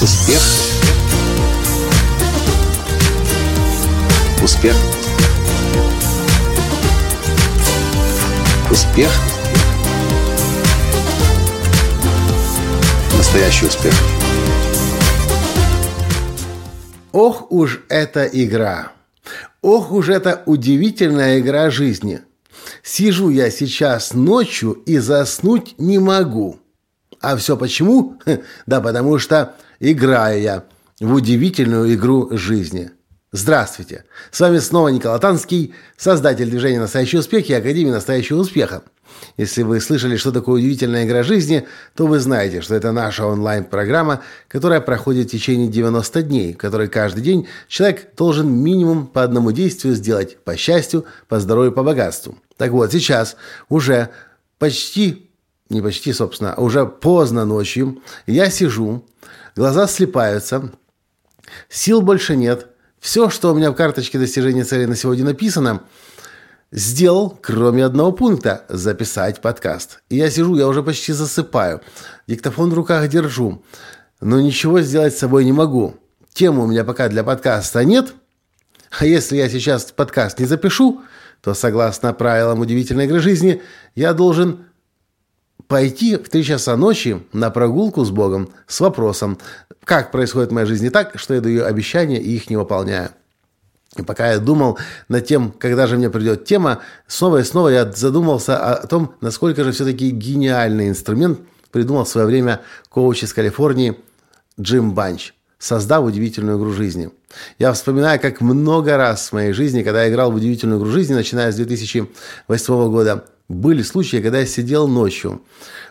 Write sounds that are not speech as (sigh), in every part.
Успех. Успех. Успех. Настоящий успех. Ох уж эта игра! Ох уж эта удивительная игра жизни! Сижу я сейчас ночью и заснуть не могу. А все почему? Да потому что играю я в удивительную игру жизни. Здравствуйте! С вами снова Николай Танский, создатель движения «Настоящий успех» и Академии «Настоящего успеха». Если вы слышали, что такое удивительная игра жизни, то вы знаете, что это наша онлайн-программа, которая проходит в течение 90 дней, в которой каждый день человек должен минимум по одному действию сделать по счастью, по здоровью, по богатству. Так вот, сейчас уже почти, не почти, собственно, а уже поздно ночью, я сижу, глаза слепаются, сил больше нет – все, что у меня в карточке достижения цели на сегодня написано, сделал, кроме одного пункта – записать подкаст. И я сижу, я уже почти засыпаю. Диктофон в руках держу. Но ничего сделать с собой не могу. Темы у меня пока для подкаста нет. А если я сейчас подкаст не запишу, то, согласно правилам удивительной игры жизни, я должен пойти в 3 часа ночи на прогулку с Богом с вопросом, как происходит в моей жизни так, что я даю обещания и их не выполняю. И пока я думал над тем, когда же мне придет тема, снова и снова я задумался о том, насколько же все-таки гениальный инструмент придумал в свое время коуч из Калифорнии Джим Банч, создав удивительную игру жизни. Я вспоминаю, как много раз в моей жизни, когда я играл в удивительную игру жизни, начиная с 2008 года, были случаи, когда я сидел ночью,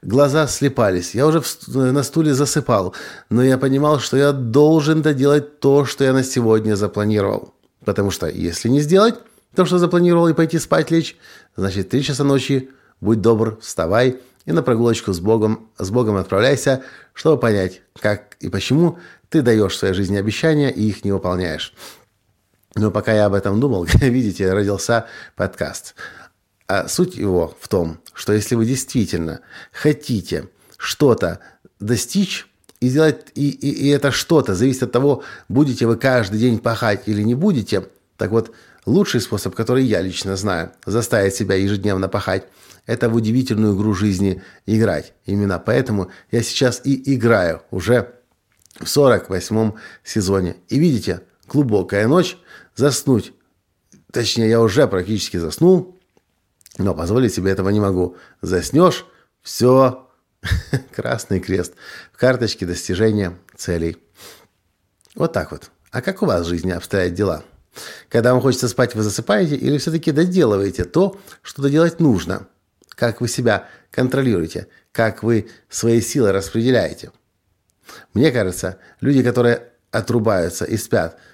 глаза слепались, я уже на стуле засыпал, но я понимал, что я должен доделать то, что я на сегодня запланировал. Потому что если не сделать то, что запланировал, и пойти спать лечь, значит, три часа ночи, будь добр, вставай и на прогулочку с Богом, с Богом отправляйся, чтобы понять, как и почему ты даешь своей жизни обещания и их не выполняешь. Но пока я об этом думал, (laughs) видите, родился подкаст. А суть его в том, что если вы действительно хотите что-то достичь, и сделать, и, и, и это что-то зависит от того, будете вы каждый день пахать или не будете. Так вот, лучший способ, который я лично знаю, заставить себя ежедневно пахать, это в удивительную игру жизни играть. Именно поэтому я сейчас и играю уже в 48-м сезоне. И видите, глубокая ночь, заснуть, точнее, я уже практически заснул, но позволить себе этого не могу. Заснешь, все, (laughs) красный крест в карточке достижения целей. Вот так вот. А как у вас в жизни обстоят дела? Когда вам хочется спать, вы засыпаете или все-таки доделываете то, что доделать нужно? Как вы себя контролируете? Как вы свои силы распределяете? Мне кажется, люди, которые отрубаются и спят –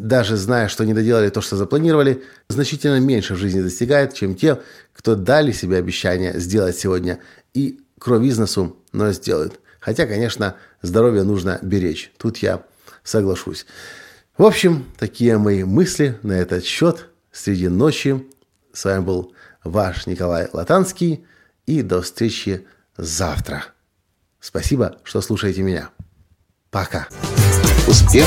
даже зная, что не доделали то, что запланировали, значительно меньше в жизни достигает, чем те, кто дали себе обещание сделать сегодня и кровь но сделают. Хотя, конечно, здоровье нужно беречь. Тут я соглашусь. В общем, такие мои мысли на этот счет среди ночи. С вами был ваш Николай Латанский. И до встречи завтра. Спасибо, что слушаете меня. Пока. Успех!